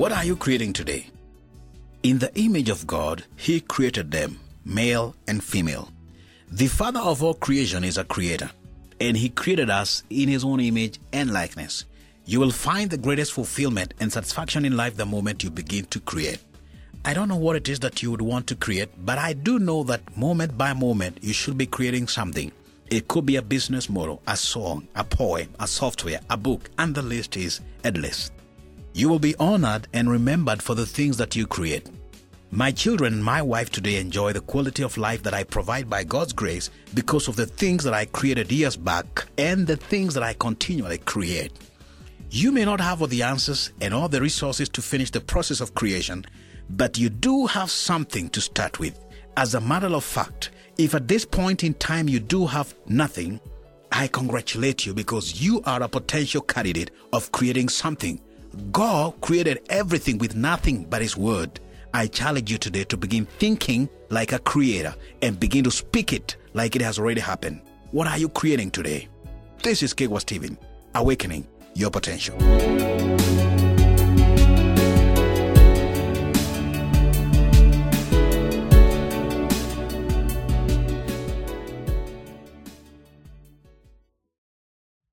What are you creating today? In the image of God, He created them, male and female. The Father of all creation is a creator, and He created us in His own image and likeness. You will find the greatest fulfillment and satisfaction in life the moment you begin to create. I don't know what it is that you would want to create, but I do know that moment by moment you should be creating something. It could be a business model, a song, a poem, a software, a book, and the list is endless. You will be honored and remembered for the things that you create. My children and my wife today enjoy the quality of life that I provide by God's grace because of the things that I created years back and the things that I continually create. You may not have all the answers and all the resources to finish the process of creation, but you do have something to start with. As a matter of fact, if at this point in time you do have nothing, I congratulate you because you are a potential candidate of creating something. God created everything with nothing but His Word. I challenge you today to begin thinking like a creator and begin to speak it like it has already happened. What are you creating today? This is Kegwa Steven, awakening your potential.